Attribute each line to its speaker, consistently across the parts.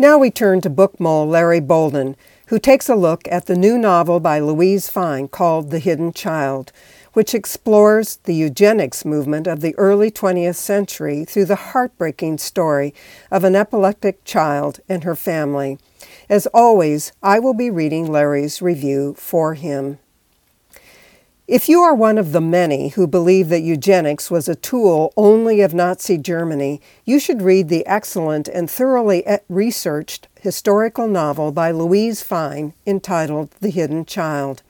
Speaker 1: Now we turn to book mole Larry Bolden, who takes a look at the new novel by Louise Fein called The Hidden Child, which explores the eugenics movement of the early 20th century through the heartbreaking story of an epileptic child and her family. As always, I will be reading Larry's review for him. If you are one of the many who believe that eugenics was a tool only of Nazi Germany, you should read the excellent and thoroughly eh, researched historical novel by Louise Fein entitled The Hidden Child.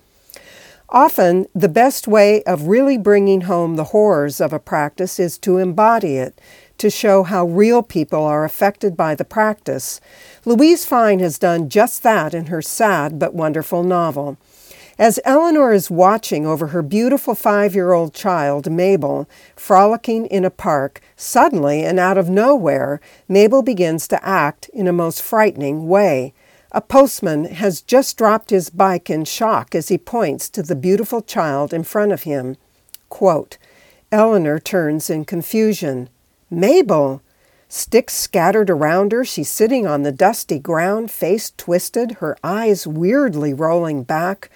Speaker 1: Often, the best way of really bringing home the horrors of a practice is to embody it, to show how real people are affected by the practice. Louise Fein has done just that in her sad but wonderful novel. As Eleanor is watching over her beautiful five year old child, Mabel, frolicking in a park, suddenly and out of nowhere, Mabel begins to act in a most frightening way. A postman has just dropped his bike in shock as he points to the beautiful child in front of him. Quote, Eleanor turns in confusion. Mabel! Sticks scattered around her, she's sitting on the dusty ground, face twisted, her eyes weirdly rolling back.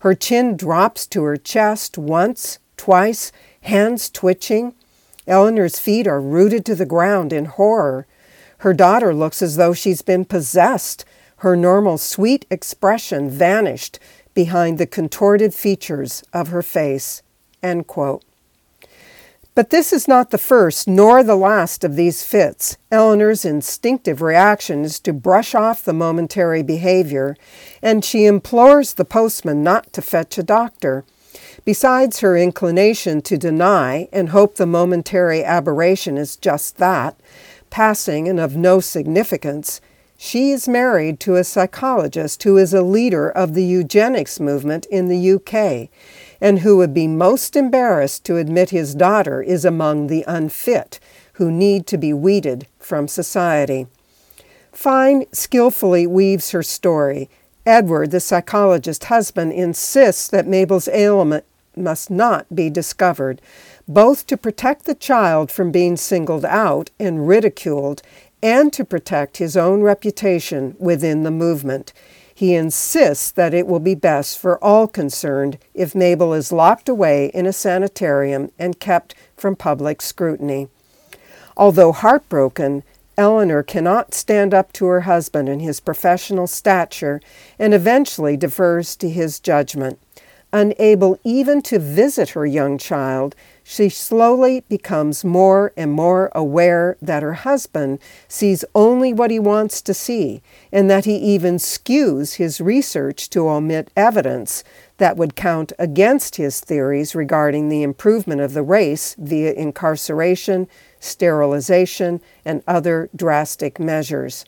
Speaker 1: Her chin drops to her chest once, twice, hands twitching. Eleanor's feet are rooted to the ground in horror. Her daughter looks as though she's been possessed. Her normal sweet expression vanished behind the contorted features of her face. End quote. But this is not the first nor the last of these fits. Eleanor's instinctive reaction is to brush off the momentary behavior, and she implores the postman not to fetch a doctor. Besides her inclination to deny and hope the momentary aberration is just that, passing and of no significance, she is married to a psychologist who is a leader of the eugenics movement in the UK and who would be most embarrassed to admit his daughter is among the unfit who need to be weeded from society. Fein skillfully weaves her story. Edward, the psychologist husband, insists that Mabel's ailment must not be discovered, both to protect the child from being singled out and ridiculed and to protect his own reputation within the movement. He insists that it will be best for all concerned if Mabel is locked away in a sanitarium and kept from public scrutiny. Although heartbroken, Eleanor cannot stand up to her husband in his professional stature and eventually defers to his judgment. Unable even to visit her young child, she slowly becomes more and more aware that her husband sees only what he wants to see, and that he even skews his research to omit evidence that would count against his theories regarding the improvement of the race via incarceration, sterilization, and other drastic measures.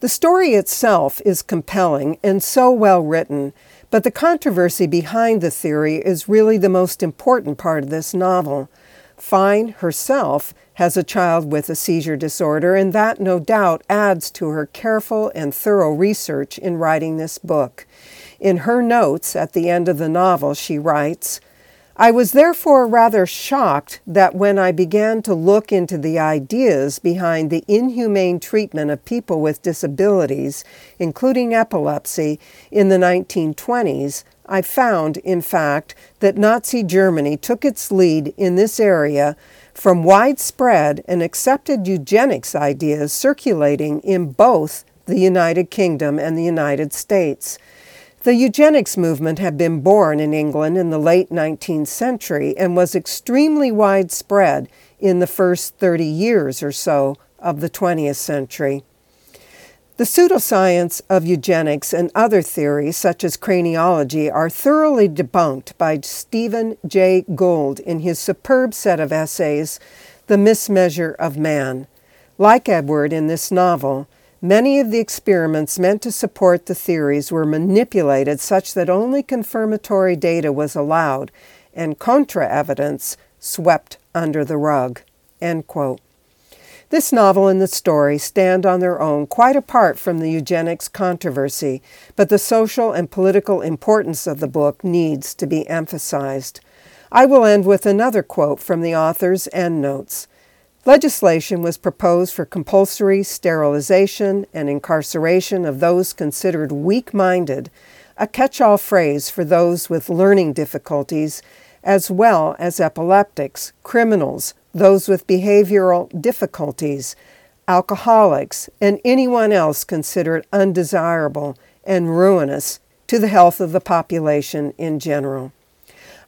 Speaker 1: The story itself is compelling and so well written but the controversy behind the theory is really the most important part of this novel. Fein herself has a child with a seizure disorder, and that no doubt adds to her careful and thorough research in writing this book. In her notes at the end of the novel, she writes, I was therefore rather shocked that when I began to look into the ideas behind the inhumane treatment of people with disabilities, including epilepsy, in the 1920s, I found, in fact, that Nazi Germany took its lead in this area from widespread and accepted eugenics ideas circulating in both the United Kingdom and the United States. The eugenics movement had been born in England in the late 19th century and was extremely widespread in the first 30 years or so of the 20th century. The pseudoscience of eugenics and other theories, such as craniology, are thoroughly debunked by Stephen Jay Gould in his superb set of essays, The Mismeasure of Man. Like Edward in this novel, Many of the experiments meant to support the theories were manipulated such that only confirmatory data was allowed and contra evidence swept under the rug. This novel and the story stand on their own quite apart from the eugenics controversy, but the social and political importance of the book needs to be emphasized. I will end with another quote from the author's endnotes. Legislation was proposed for compulsory sterilization and incarceration of those considered weak minded, a catch all phrase for those with learning difficulties, as well as epileptics, criminals, those with behavioral difficulties, alcoholics, and anyone else considered undesirable and ruinous to the health of the population in general.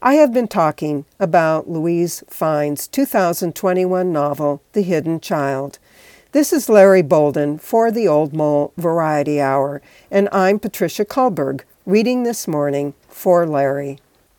Speaker 1: I have been talking about Louise Fein's 2021 novel, The Hidden Child. This is Larry Bolden for the Old Mole Variety Hour, and I'm Patricia Kullberg, reading this morning for Larry.